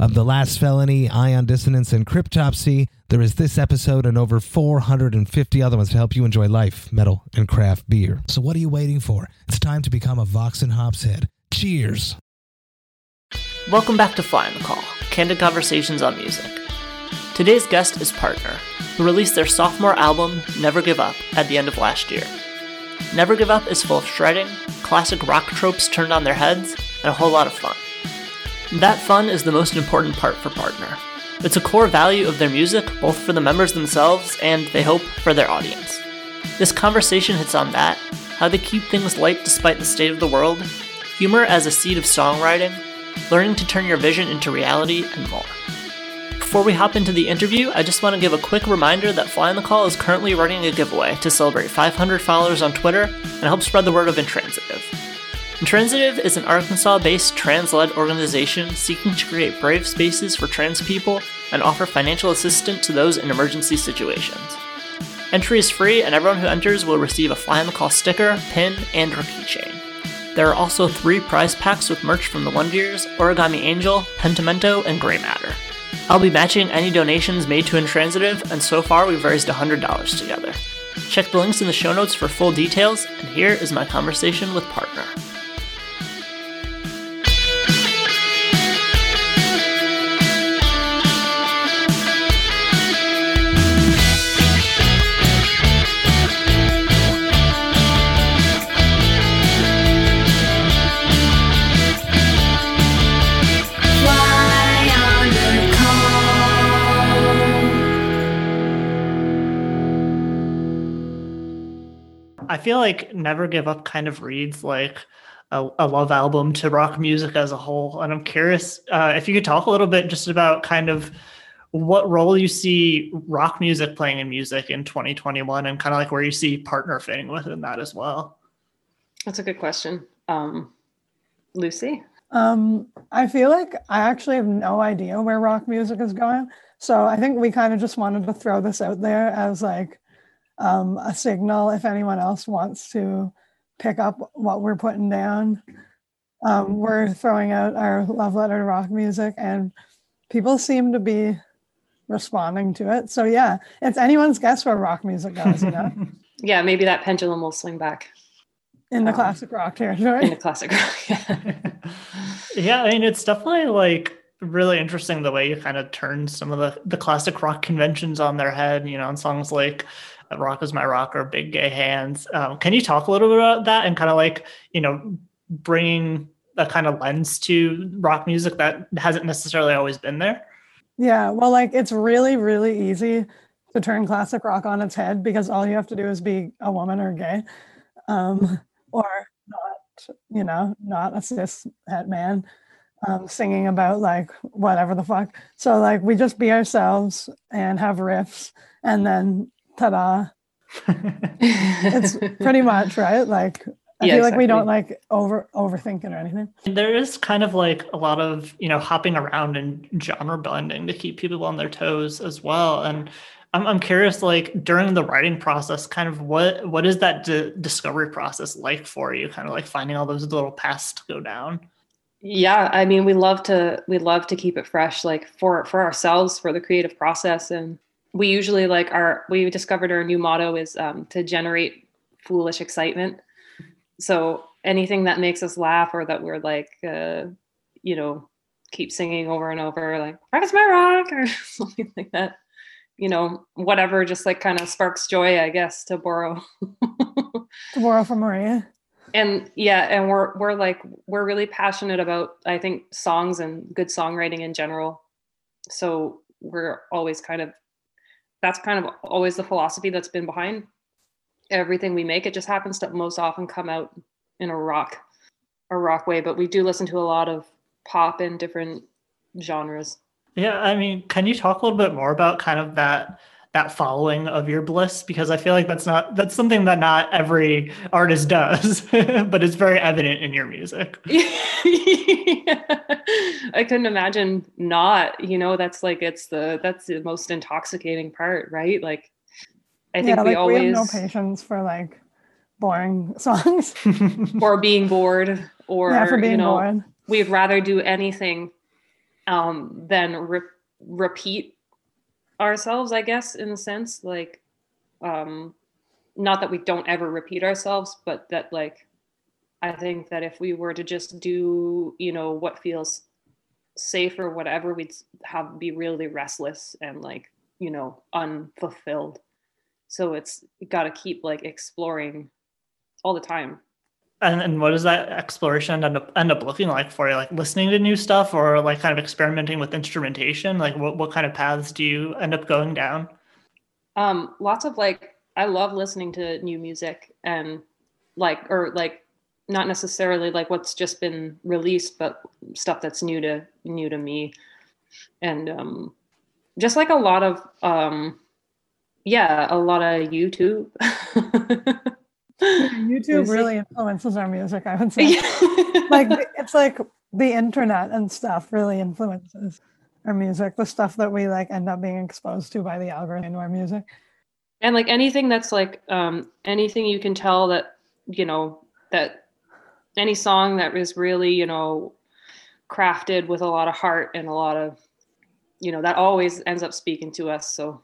of The Last Felony, Ion Dissonance, and Cryptopsy. There is this episode and over 450 other ones to help you enjoy life, metal, and craft beer. So what are you waiting for? It's time to become a Vox and Hops head. Cheers! Welcome back to Fly on the Call, candid conversations on music. Today's guest is Partner, who released their sophomore album, Never Give Up, at the end of last year. Never Give Up is full of shredding, classic rock tropes turned on their heads, and a whole lot of fun. That fun is the most important part for Partner. It's a core value of their music, both for the members themselves and, they hope, for their audience. This conversation hits on that how they keep things light despite the state of the world, humor as a seed of songwriting, learning to turn your vision into reality, and more. Before we hop into the interview, I just want to give a quick reminder that Fly on the Call is currently running a giveaway to celebrate 500 followers on Twitter and help spread the word of Intransitive. Intransitive is an Arkansas based trans led organization seeking to create brave spaces for trans people and offer financial assistance to those in emergency situations. Entry is free, and everyone who enters will receive a Fly on the Call sticker, pin, and or keychain. There are also three prize packs with merch from the Wonders, Origami Angel, Pentimento, and Grey Matter. I'll be matching any donations made to Intransitive, and so far we've raised $100 together. Check the links in the show notes for full details, and here is my conversation with Partner. Feel like Never Give Up kind of reads like a, a love album to rock music as a whole. And I'm curious uh, if you could talk a little bit just about kind of what role you see rock music playing in music in 2021 and kind of like where you see partner fitting within that as well. That's a good question. Um, Lucy? Um, I feel like I actually have no idea where rock music is going. So I think we kind of just wanted to throw this out there as like um, a signal if anyone else wants to pick up what we're putting down. Um, we're throwing out our love letter to rock music, and people seem to be responding to it. So yeah, it's anyone's guess where rock music goes. You know. yeah, maybe that pendulum will swing back in the um, classic rock territory. In the classic rock. Yeah. yeah, I mean, it's definitely like really interesting the way you kind of turn some of the the classic rock conventions on their head. You know, in songs like Rock is My Rocker, Big Gay Hands. Um, can you talk a little bit about that and kind of like, you know, bringing a kind of lens to rock music that hasn't necessarily always been there? Yeah, well, like it's really, really easy to turn classic rock on its head because all you have to do is be a woman or gay, um, or not, you know, not a cis het man um, singing about like whatever the fuck. So like we just be ourselves and have riffs, and then ta-da it's pretty much right like I yeah, feel like exactly. we don't like over overthink it or anything. There is kind of like a lot of you know hopping around and genre blending to keep people on their toes as well. And I'm I'm curious, like during the writing process, kind of what what is that d- discovery process like for you? Kind of like finding all those little paths to go down. Yeah, I mean, we love to we love to keep it fresh, like for for ourselves, for the creative process, and we usually like our we discovered our new motto is um, to generate foolish excitement. So anything that makes us laugh or that we're like uh, you know keep singing over and over like rock is my rock or something like that. You know whatever just like kind of sparks joy i guess to borrow. To borrow from maria. And yeah and we're we're like we're really passionate about i think songs and good songwriting in general. So we're always kind of that's kind of always the philosophy that's been behind everything we make. It just happens to most often come out in a rock, a rock way. But we do listen to a lot of pop and different genres. Yeah, I mean, can you talk a little bit more about kind of that that following of your bliss? Because I feel like that's not that's something that not every artist does, but it's very evident in your music. I couldn't imagine not, you know, that's like it's the that's the most intoxicating part, right? Like I think yeah, we like always we have no patience for like boring songs. or being bored or yeah, for being you know bored. we'd rather do anything um than re- repeat ourselves i guess in a sense like um not that we don't ever repeat ourselves but that like i think that if we were to just do you know what feels safe or whatever we'd have be really restless and like you know unfulfilled. So it's got to keep like exploring all the time And, and what does that exploration end up end up looking like for you? Like listening to new stuff or like kind of experimenting with instrumentation? Like what, what kind of paths do you end up going down? um lots of like i love listening to new music and like or like not necessarily like what's just been released but stuff that's new to new to me and um just like a lot of um yeah a lot of youtube Yeah, YouTube really influences our music, I would say. like it's like the internet and stuff really influences our music, the stuff that we like end up being exposed to by the algorithm in our music. and like anything that's like um anything you can tell that you know that any song that is really you know crafted with a lot of heart and a lot of you know that always ends up speaking to us so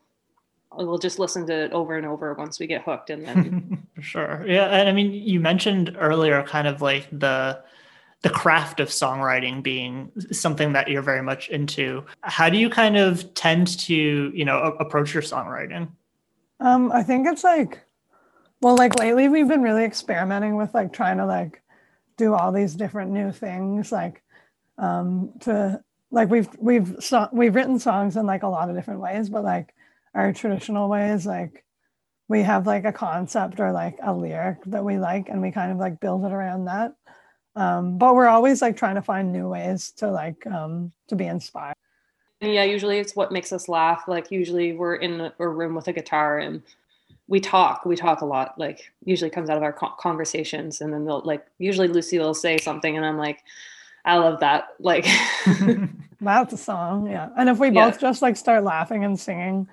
we'll just listen to it over and over once we get hooked and then For sure. Yeah. And I mean, you mentioned earlier kind of like the the craft of songwriting being something that you're very much into. How do you kind of tend to, you know, a- approach your songwriting? Um, I think it's like, well, like lately we've been really experimenting with like trying to like do all these different new things, like um, to like we've we've so, we've written songs in like a lot of different ways, but like our traditional ways, like we have like a concept or like a lyric that we like, and we kind of like build it around that. Um, but we're always like trying to find new ways to like um, to be inspired. And yeah usually it's what makes us laugh like usually we're in a, room with a guitar and we talk we talk a lot like usually comes out of our conversations and then they'll like usually lucy will say something and i'm like i love that like That's a song, yeah. And if we Yeah. both just like start laughing and singing,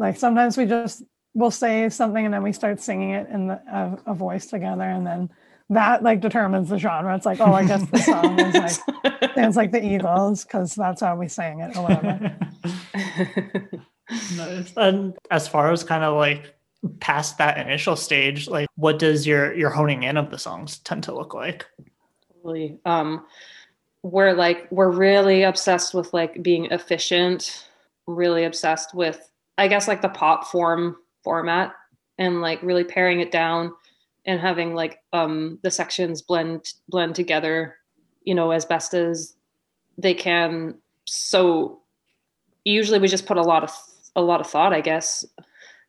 like sometimes we just will say something and then we start singing it in the, a, a voice together, and then that like determines the genre. It's like, oh, I guess the song is like sounds like the Eagles because that's how we sang it or whatever. nice. And as far as kind of like past that initial stage, like what does your your honing in of the songs tend to look like? really um we're like we're really obsessed with like being efficient really obsessed with i guess like the pop form format and like really paring it down and having like um the sections blend blend together you know as best as they can so usually we just put a lot of a lot of thought i guess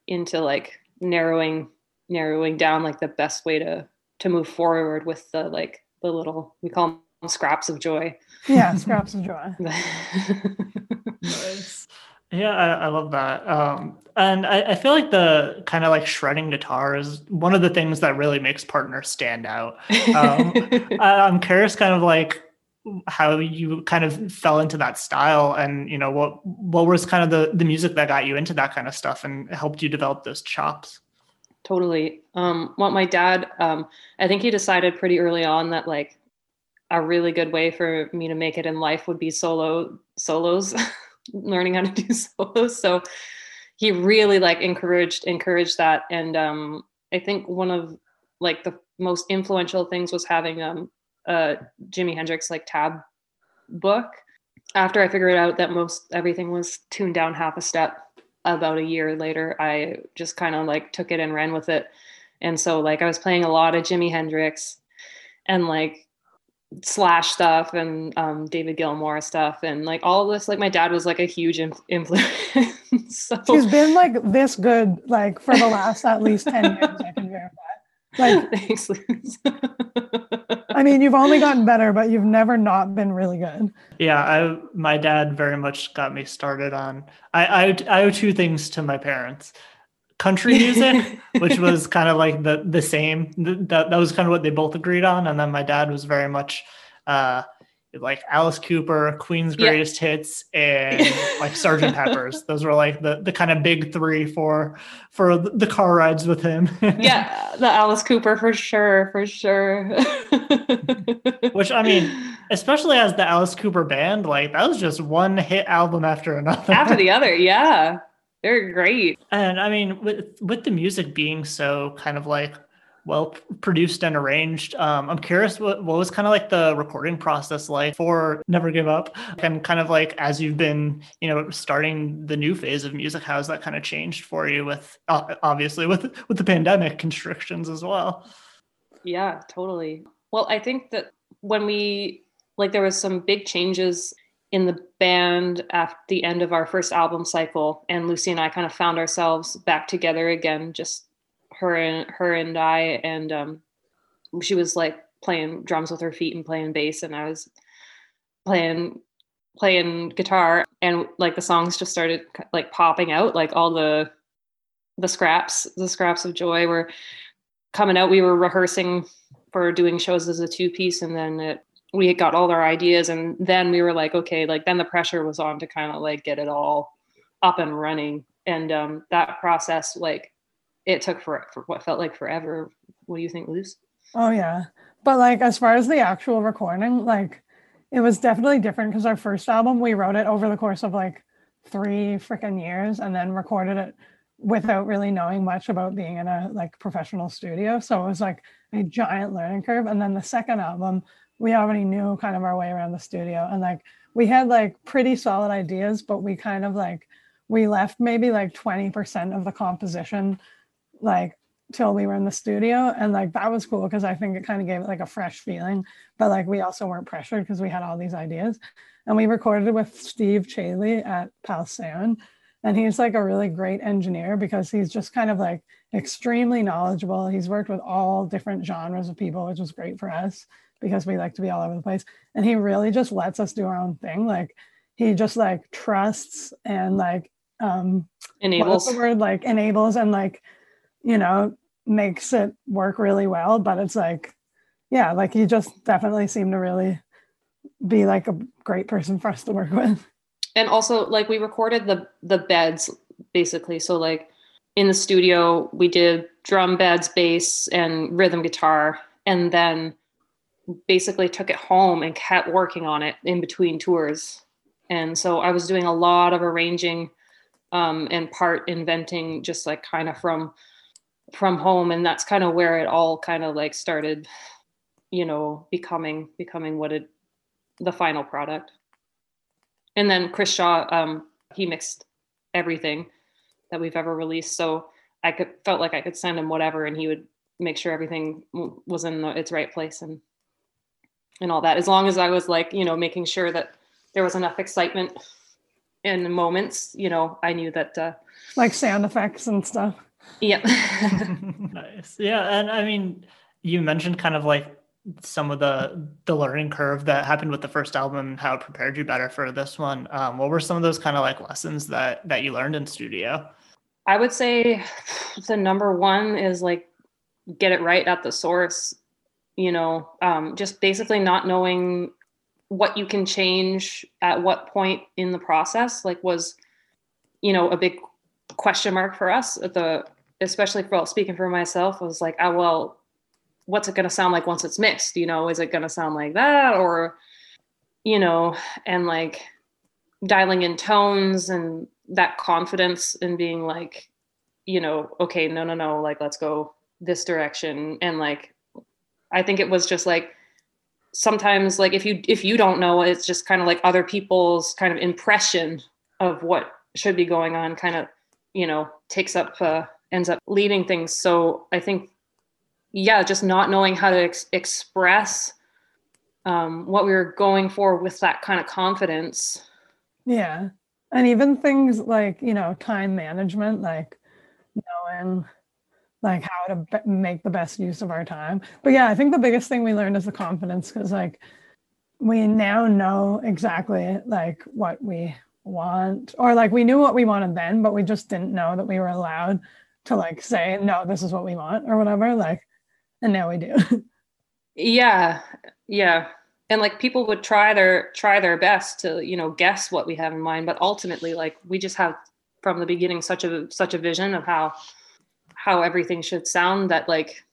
into like narrowing narrowing down like the best way to to move forward with the like the little we call them scraps of joy Yeah, scraps of joy. Nice. Yeah, I, I love that. Um, and I, I feel like the kind of like shredding guitar is one of the things that really makes partners stand out. Um, I, I'm curious, kind of like how you kind of fell into that style, and you know what what was kind of the the music that got you into that kind of stuff and helped you develop those chops. totally um what my dad um i think he decided pretty early on that like a really good way for me to make it in life would be solo solos learning how to do solos so he really like encouraged encouraged that. And um i think one of like the most influential things was having um a jimi hendrix like tab book. After i figured out that most everything was tuned down half a step about a year later i just kind of like took it and ran with it. And so like i was playing a lot of jimi hendrix. And like slash stuff and um, david gilmour stuff and like all of this like my dad was like a huge inf- influence so She's been like this good like for the last at least ten years. I can verify. Like thanks Liz. I mean, you've only gotten better, but you've never not been really good. Yeah, I my dad very much got me started on. I I, I owe two things to my parents: country music, which was kind of like the the same. That that was kind of what they both agreed on, and then my dad was very much. Uh, like Alice Cooper, Queen's Greatest yeah. Hits, and like Sergeant Pepper's. Those were like the the kind of big three for for the car rides with him. yeah, the Alice Cooper for sure, for sure. Which I mean, especially as the Alice Cooper band, like that was just one hit album after another. After the other, yeah. They're great. And I mean, with with the music being so kind of like well produced and arranged. Um, I'm curious what, what was kind of like the recording process like for Never Give Up and kind of like as you've been, you know, starting the new phase of music, how's that kind of changed for you with uh, obviously with with the pandemic constrictions as well? Yeah, totally. Well, I think that when we like there was some big changes in the band at the end of our first album cycle and Lucy and I kind of found ourselves back together again just her and her and I and um, she was like playing drums with her feet and playing bass and I was playing playing guitar and like the songs just started like popping out like all the the scraps the scraps of joy were coming out. We were rehearsing for doing shows as a two piece and then it, we had got all our ideas and then we were like okay like then the pressure was on to kind of like get it all up and running and um, that process like it took for, for what felt like forever. What do you think, Luce? Oh yeah, but like as far as the actual recording, like it was definitely different because our first album we wrote it over the course of like three freaking years and then recorded it without really knowing much about being in a like professional studio. So it was like a giant learning curve. And then the second album, we already knew kind of our way around the studio. And like we had like pretty solid ideas, but we kind of like we left maybe like 20% of the composition like till we were in the studio. And like that was cool because i think it kind of gave it like a fresh feeling. But like we also weren't pressured because we had all these ideas. And we recorded with steve chahley at pal sound. And he's like a really great engineer because he's just kind of like extremely knowledgeable. He's worked with all different genres of people which was great for us because we like to be all over the place and he really just lets us do our own thing like he just like trusts and like um enables the word like enables and like you know, makes it work really well. But it's like, yeah, like he just definitely seemed to really be like a great person for us to work with. And also like we recorded the the beds basically. So like in the studio we did drum beds, bass and rhythm guitar and then basically took it home and kept working on it in between tours. And so I was doing a lot of arranging um, and part inventing just like kind of from from home. And that's kind of where it all kind of like started you know becoming becoming what it the final product. And then chris shaw um he mixed everything that we've ever released. So i could felt like i could send him whatever and he would make sure everything was in the, its right place and and all that as long as i was like you know making sure that there was enough excitement in the moments you know i knew that uh like sound effects and stuff Yep. nice. Yeah, and I mean, you mentioned kind of like some of the the learning curve that happened with the first album and how it prepared you better for this one. Um, what were some of those kind of like lessons that that you learned in studio? I would say the number one is like get it right at the source. You know, um, just basically not knowing what you can change at what point in the process. Like was, you know, a big question mark for us at the especially for speaking for myself was like oh well what's it going to sound like once it's mixed you know is it going to sound like that or you know and like dialing in tones and that confidence in being like you know okay no no no like let's go this direction and like i think it was just like sometimes like if you if you don't know it's just kind of like other people's kind of impression of what should be going on kind of you know takes up uh, ends up leading things. So i think yeah just not knowing how to ex- express um, what we were going for with that kind of confidence. Yeah. And even things like you know time management like knowing like how to make the best use of our time. But yeah, I think the biggest thing we learned is the confidence because like we now know exactly like what we want or like we knew what we wanted then, but we just didn't know that we were allowed to like say no, this is what we want or whatever. Like, and now we do. yeah, yeah and like people would try their try their best to you know guess what we have in mind but ultimately like we just have from the beginning such a such a vision of how how everything should sound that like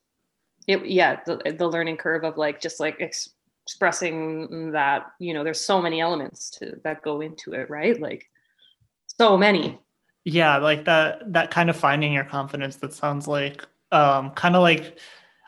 it yeah the, the learning curve of like just like ex- expressing that you know there's so many elements to that go into it right? Like so many. Yeah like that that kind of finding your confidence that sounds like um kind of like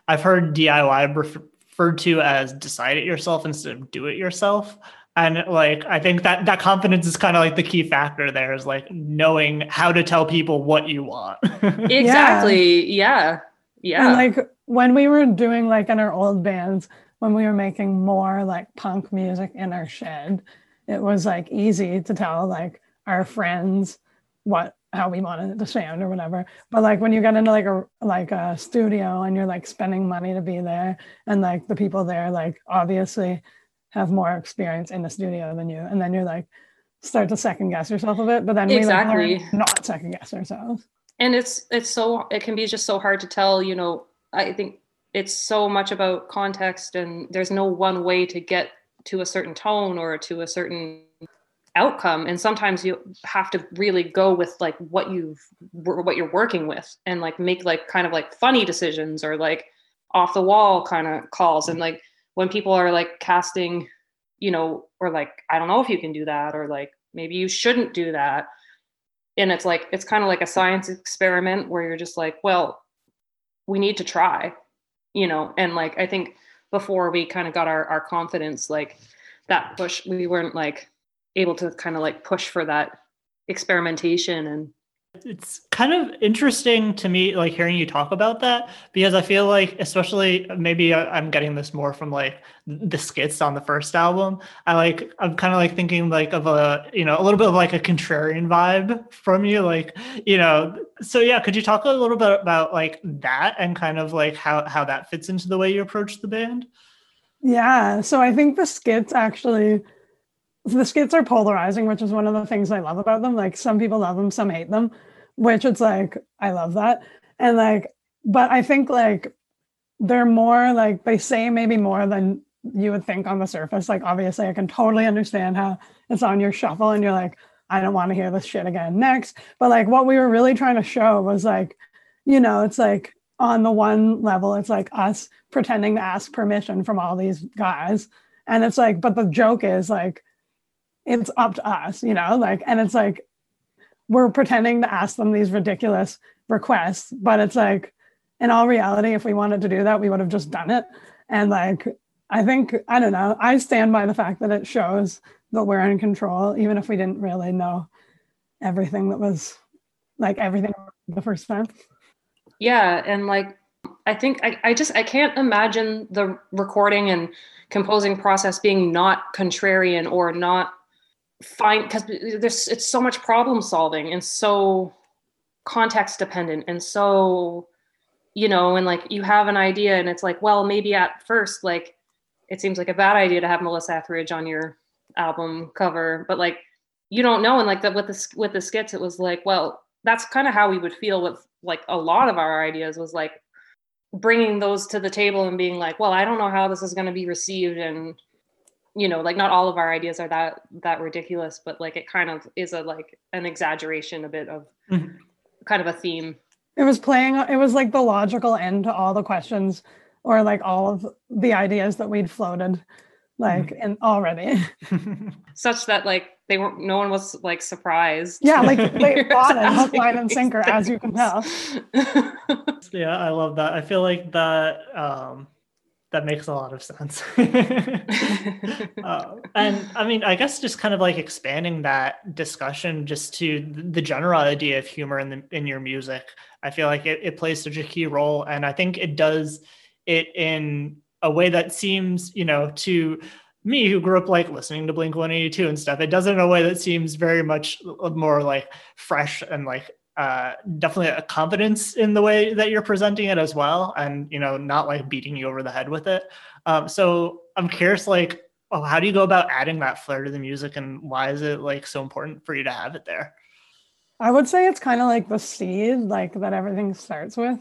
i've heard diy referred to as decide it yourself instead of do it yourself and like i think that that confidence is kind of like the key factor there is like knowing how to tell people what you want. Exactly. Yeah. Yeah, and like when we were doing like in our old bands when we were making more like punk music in our shed it was like easy to tell like our friends what how we wanted it to sound or whatever. But like when you get into like a like a studio and you're like spending money to be there and like the people there like obviously have more experience in the studio than you. And then you're like start to second guess yourself a bit. But then exactly. we like not second guess ourselves. And it's it's so it can be just so hard to tell, you know, I think it's so much about context and there's no one way to get to a certain tone or to a certain outcome and sometimes you have to really go with like what you've what you're working with and like make like kind of like funny decisions or like off the wall kind of calls and like when people are like casting you know or like i don't know if you can do that or like maybe you shouldn't do that. And it's like it's kind of like a science experiment where you're just like well we need to try you know? And like i think before we kind of got our, our confidence like that push we weren't like able to kind of like push for that experimentation and it's kind of interesting to me like hearing you talk about that because i feel like especially maybe i'm getting this more from like the skits on the first album. I like i'm kind of like thinking like of a you know a little bit of like a contrarian vibe from you like you know. So yeah could you talk a little bit about like that and kind of like how how that fits into the way you approach the band? Yeah so i think the skits actually the skits are polarizing, which is one of the things I love about them. Like some people love them, some hate them, which it's like I love that. And like, but I think like they're more like they say maybe more than you would think on the surface. Like obviously, I can totally understand how it's on your shuffle, and you're like, I don't want to hear this shit again next. But like, what we were really trying to show was like, you know, it's like on the one level, it's like us pretending to ask permission from all these guys, and it's like, but the joke is like it's up to us, you know, like, and it's like we're pretending to ask them these ridiculous requests, but it's like in all reality, if we wanted to do that, we would have just done it. And like, I think, I don't know, I stand by the fact that it shows that we're in control, even if we didn't really know everything that was like everything the first time. Yeah. And like, I think I, I just I can't imagine the recording and composing process being not contrarian or not find because there's it's so much problem solving and so context dependent and so you know and like you have an idea and it's like well maybe at first like it seems like a bad idea to have melissa etheridge on your album cover but like you don't know. And like that with the with the skits it was like well that's kind of how we would feel with like a lot of our ideas was like bringing those to the table and being like well i don't know how this is going to be received and you know like not all of our ideas are that that ridiculous but like it kind of is a like an exaggeration a bit of mm-hmm. kind of a theme it was playing it was like the logical end to all the questions or like all of the ideas that we'd floated like mm-hmm. and already such that like they weren't no one was like surprised yeah like they bought it hook line and sinker things. as you can tell yeah i love that i feel like that um that makes a lot of sense. uh, and I mean, I guess just kind of like expanding that discussion just to the general idea of humor in the in your music. I feel like it, it plays such a key role, and I think it does it in a way that seems, you know, to me who grew up like listening to Blink 182 and stuff, it does it in a way that seems very much more like fresh and like uh, definitely a confidence in the way that you're presenting it as well, and you know, not like beating you over the head with it. Um, so I'm curious, like, oh, how do you go about adding that flair to the music, and why is it like so important for you to have it there? I would say it's kind of like the seed, like that everything starts with.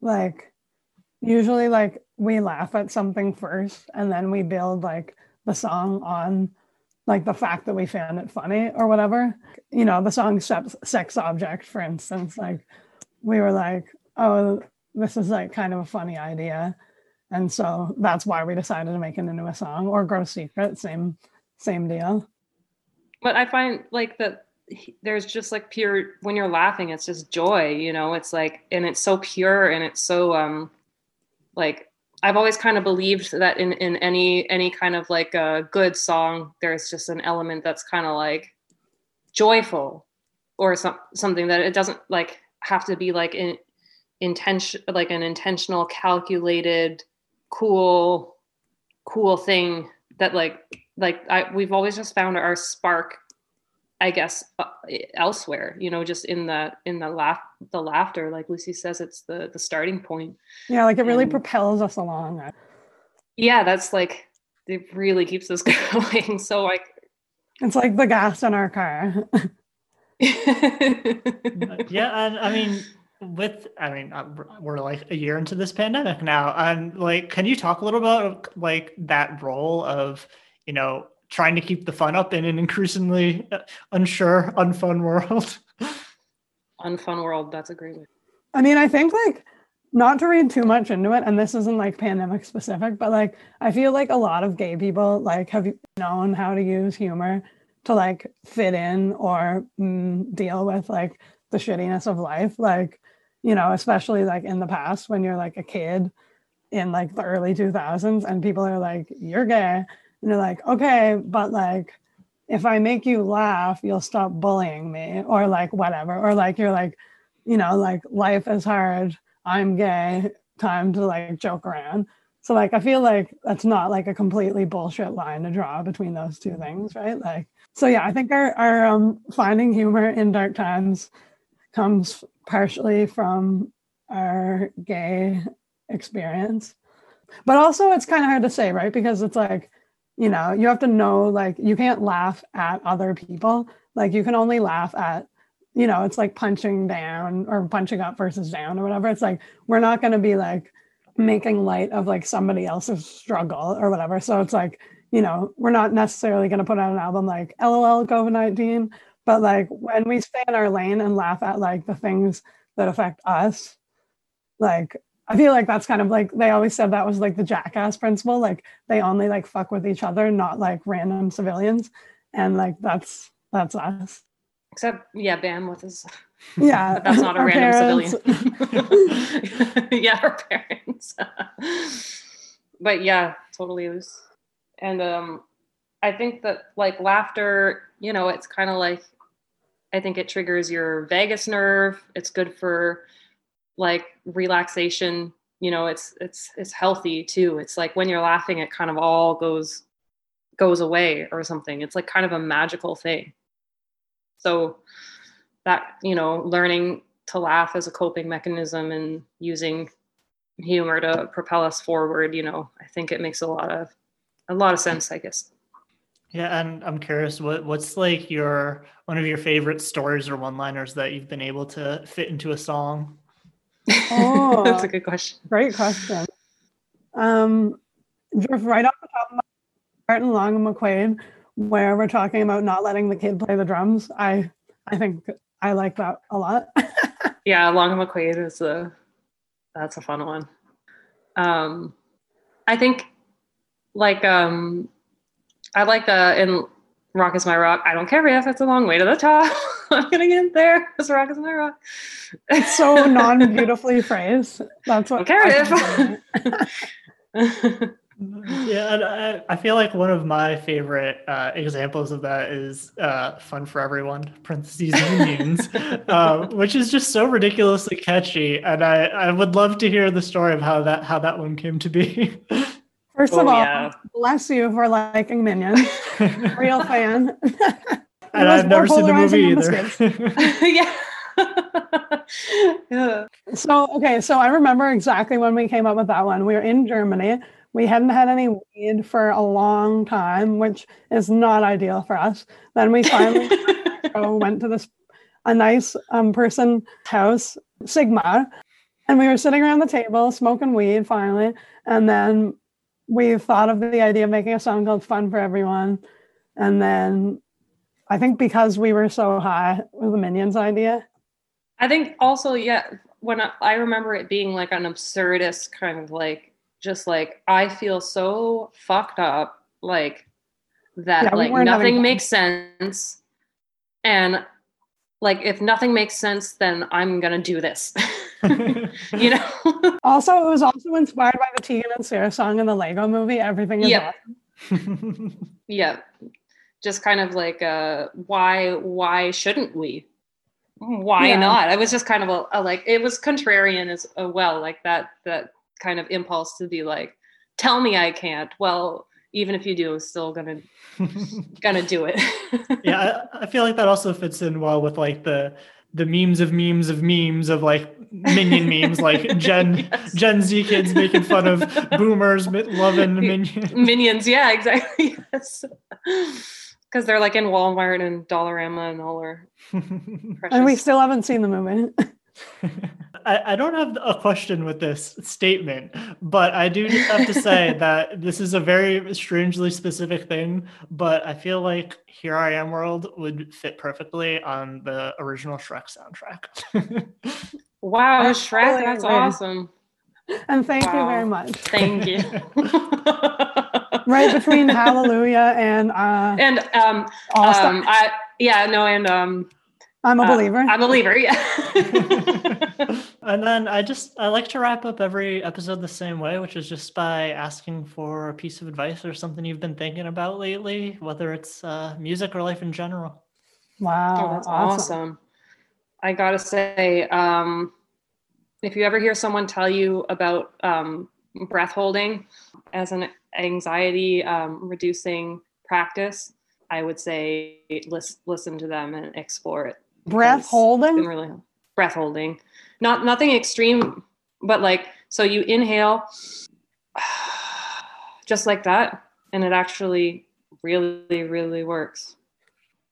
Like, usually, like we laugh at something first, and then we build like the song on like the fact that we found it funny or whatever. You know, the song Sex Object, for instance, like we were like, oh, this is like kind of a funny idea. And so that's why we decided to make it into a song or Gross Secret, same same deal. But I find like that there's just like pure when you're laughing, it's just joy, you know, it's like and it's so pure and it's so um like I've always kind of believed that in in any any kind of like a good song, there's just an element that's kind of like joyful, or some something that it doesn't like have to be like in intention like an intentional, calculated, cool, cool thing that like like I we've always just found our spark I guess uh, elsewhere, you know, just in the in the laugh the laughter, like Lucy says, it's the the starting point. Yeah, like it really and, propels us along. Yeah, that's like it really keeps us going. So like it's like the gas in our car. yeah, and I mean, with I mean, uh, we're like a year into this pandemic now, and like, can you talk a little about like that role of you know trying to keep the fun up in an increasingly uh, unsure, unfun world. unfun world. That's a great way. I mean, I think like not to read too much into it, and this isn't like pandemic specific, but like I feel like a lot of gay people like have known how to use humor to like fit in or mm, deal with like the shittiness of life. Like, you know, especially like in the past when you're like a kid in like the early 2000s and people are like, you're gay and they're like, okay, but like, if I make you laugh, you'll stop bullying me, or like whatever, or like you're like, you know, like life is hard. I'm gay. Time to like joke around. So like, I feel like that's not like a completely bullshit line to draw between those two things, right? Like, so yeah, I think our our um, finding humor in dark times comes partially from our gay experience, but also it's kind of hard to say, right? Because it's like you know you have to know like you can't laugh at other people. Like you can only laugh at you know it's like punching down or punching up versus down or whatever. It's like we're not going to be like making light of like somebody else's struggle or whatever. So it's like you know we're not necessarily going to put out an album like lol covid-19 but like when we stay in our lane and laugh at like the things that affect us like I feel like that's kind of like they always said that was like the jackass principle. Like they only like fuck with each other, not like random civilians. And like that's that's us. Except yeah, Bam with his Yeah. that's not a random civilian. yeah, our parents. but yeah, totally is. And um I think that like laughter, you know, it's kind of like I think it triggers your vagus nerve. It's good for like relaxation you know it's it's it's healthy too. It's like when you're laughing it kind of all goes goes away or something. It's like kind of a magical thing. So that you know learning to laugh as a coping mechanism and using humor to propel us forward you know i think it makes a lot of a lot of sense i guess. Yeah and i'm curious what what's like your one of your favorite stories or one liners that you've been able to fit into a song Oh, that's a good question. Great question. Um, just right off the top of my Martin Long and McQuade, where we're talking about not letting the kid play the drums. I I think I like that a lot. yeah, Long and McQuade is a that's a fun one. Um, I think like um, I like uh in Rock is my rock. I don't care if it's a long way to the top. I'm gonna get there. This rock is my rock. It's so non-beautifully phrased. That's what. care if. yeah, and I, I, feel like one of my favorite uh, examples of that is uh, "Fun for Everyone" (parentheses Minions), uh, which is just so ridiculously catchy, and I, I would love to hear the story of how that how that one came to be. First oh, of all, yeah. bless you for liking Minions. Real fan. And I've never seen the movie either. yeah. yeah. So okay, so I remember exactly when we came up with that one. We were in Germany. We hadn't had any weed for a long time, which is not ideal for us. Then we finally went to this a nice um, person house, Sigma, and we were sitting around the table smoking weed finally. And then we thought of the idea of making a song called "Fun for Everyone." And then I think because we were so high, it was the Minions idea. I think also, yeah, when I, I remember it being like an absurdist kind of like, just like I feel so fucked up, like that, Yeah, like weren't nothing makes sense, and like if nothing makes sense, then I'm gonna do this, you know? Also, it was also inspired by the Tegan and Sara song in the Lego movie. Everything is Yeah. awesome. yeah, just kind of like, uh, why, why shouldn't we? Why Yeah. not? I was just kind of a, a like, it was contrarian as uh, well, like that, that kind of impulse to be like, tell me I can't. Well, even if you do, I'm still gonna gonna do it. yeah, I, I feel like that also fits in well with like the the memes of memes of memes of like minion memes, like Gen Yes. Gen Z kids making fun of boomers loving minions. Minions, yeah, exactly. Yes. Because they're like in Walmart and Dollarama and all our. And we still haven't seen the movie. I, I don't have a question with this statement, but I do just have to say that this is a very strangely specific thing. But I feel like Here I Am World would fit perfectly on the original Shrek soundtrack. wow, I Shrek, totally that's agree. awesome. And thank you very much. Thank you. Right between Hallelujah and uh, and um, All um, I yeah, no, and um, I'm a uh, believer. I'm a believer. Yeah. and then I just I like to wrap up every episode the same way, which is just by asking for a piece of advice or something you've been thinking about lately, whether it's uh, music or life in general. wow, Oh, that's awesome. I gotta say, um, if you ever hear someone tell you about um, breath holding as an anxiety um, reducing practice, I would say lis- listen to them and explore it. Breath holding. really breath holding, not nothing extreme, but like so you inhale just like that, and it actually really really works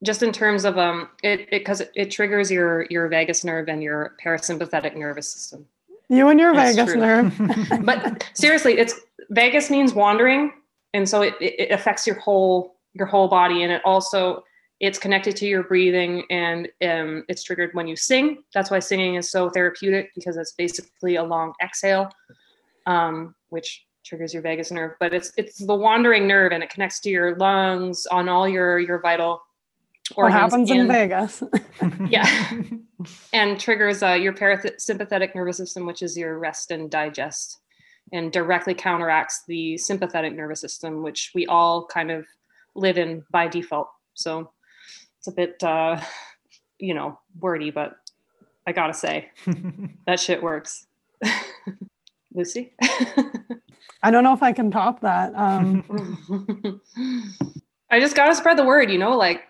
just in terms of um it because it, it, triggers your your vagus nerve and your parasympathetic nervous system You and your It's Vegas true. nerve. but seriously it's vagus means wandering and so it, it it affects your whole your whole body and it also it's connected to your breathing and um, it's triggered when you sing that's why singing is so therapeutic because it's basically a long exhale um, which triggers your vagus nerve but it's it's the wandering nerve and it connects to your lungs on all your your vital What happens in in- Vegas? yeah and triggers uh, your parasympathetic nervous system which is your rest and digest and directly counteracts the sympathetic nervous system which we all kind of live in by default so it's a bit uh you know wordy but i gotta say that shit works lucy I don't know if I can top that. Um, i just gotta spread the word you know like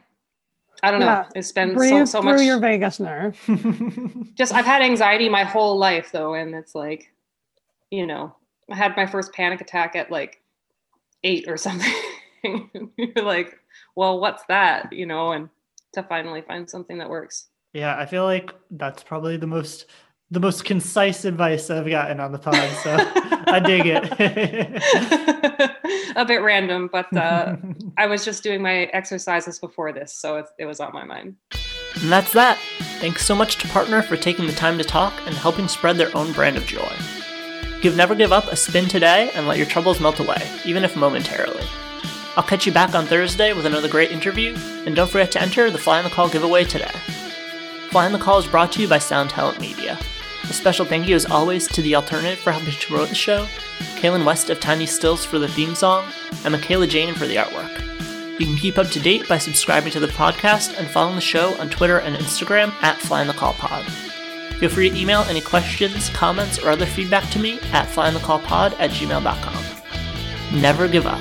i don't know it's been so, breathe so through much your Vegas nerve. just I've had anxiety my whole life though, and it's like, you know, I had my first panic attack at like eight or something. You're like, well, what's that? You know, and to finally find something that works. Yeah, I feel like that's probably the most the most concise advice I've gotten on the pod. So I dig it. A bit random, but uh, I was just doing my exercises before this, so it, it was on my mind. and that's that. Thanks so much to Partner for taking the time to talk and helping spread their own brand of joy. Give Never Give Up a spin today and let your troubles melt away, even if momentarily. I'll catch you back on Thursday with another great interview, and don't forget to enter the Fly on the Call giveaway today. Fly on the Call is brought to you by Sound Talent Media. A special thank you, as always, to The Alternative for helping to promote the show, Kaylin West of Tiny Stills for the theme song, and Michaela Jane for the artwork. You can keep up to date by subscribing to the podcast and following the show on Twitter and Instagram at Fly on the Call Pod. Feel free to email any questions, comments, or other feedback to me at flyonthecallpod at gmail.com. Never give up.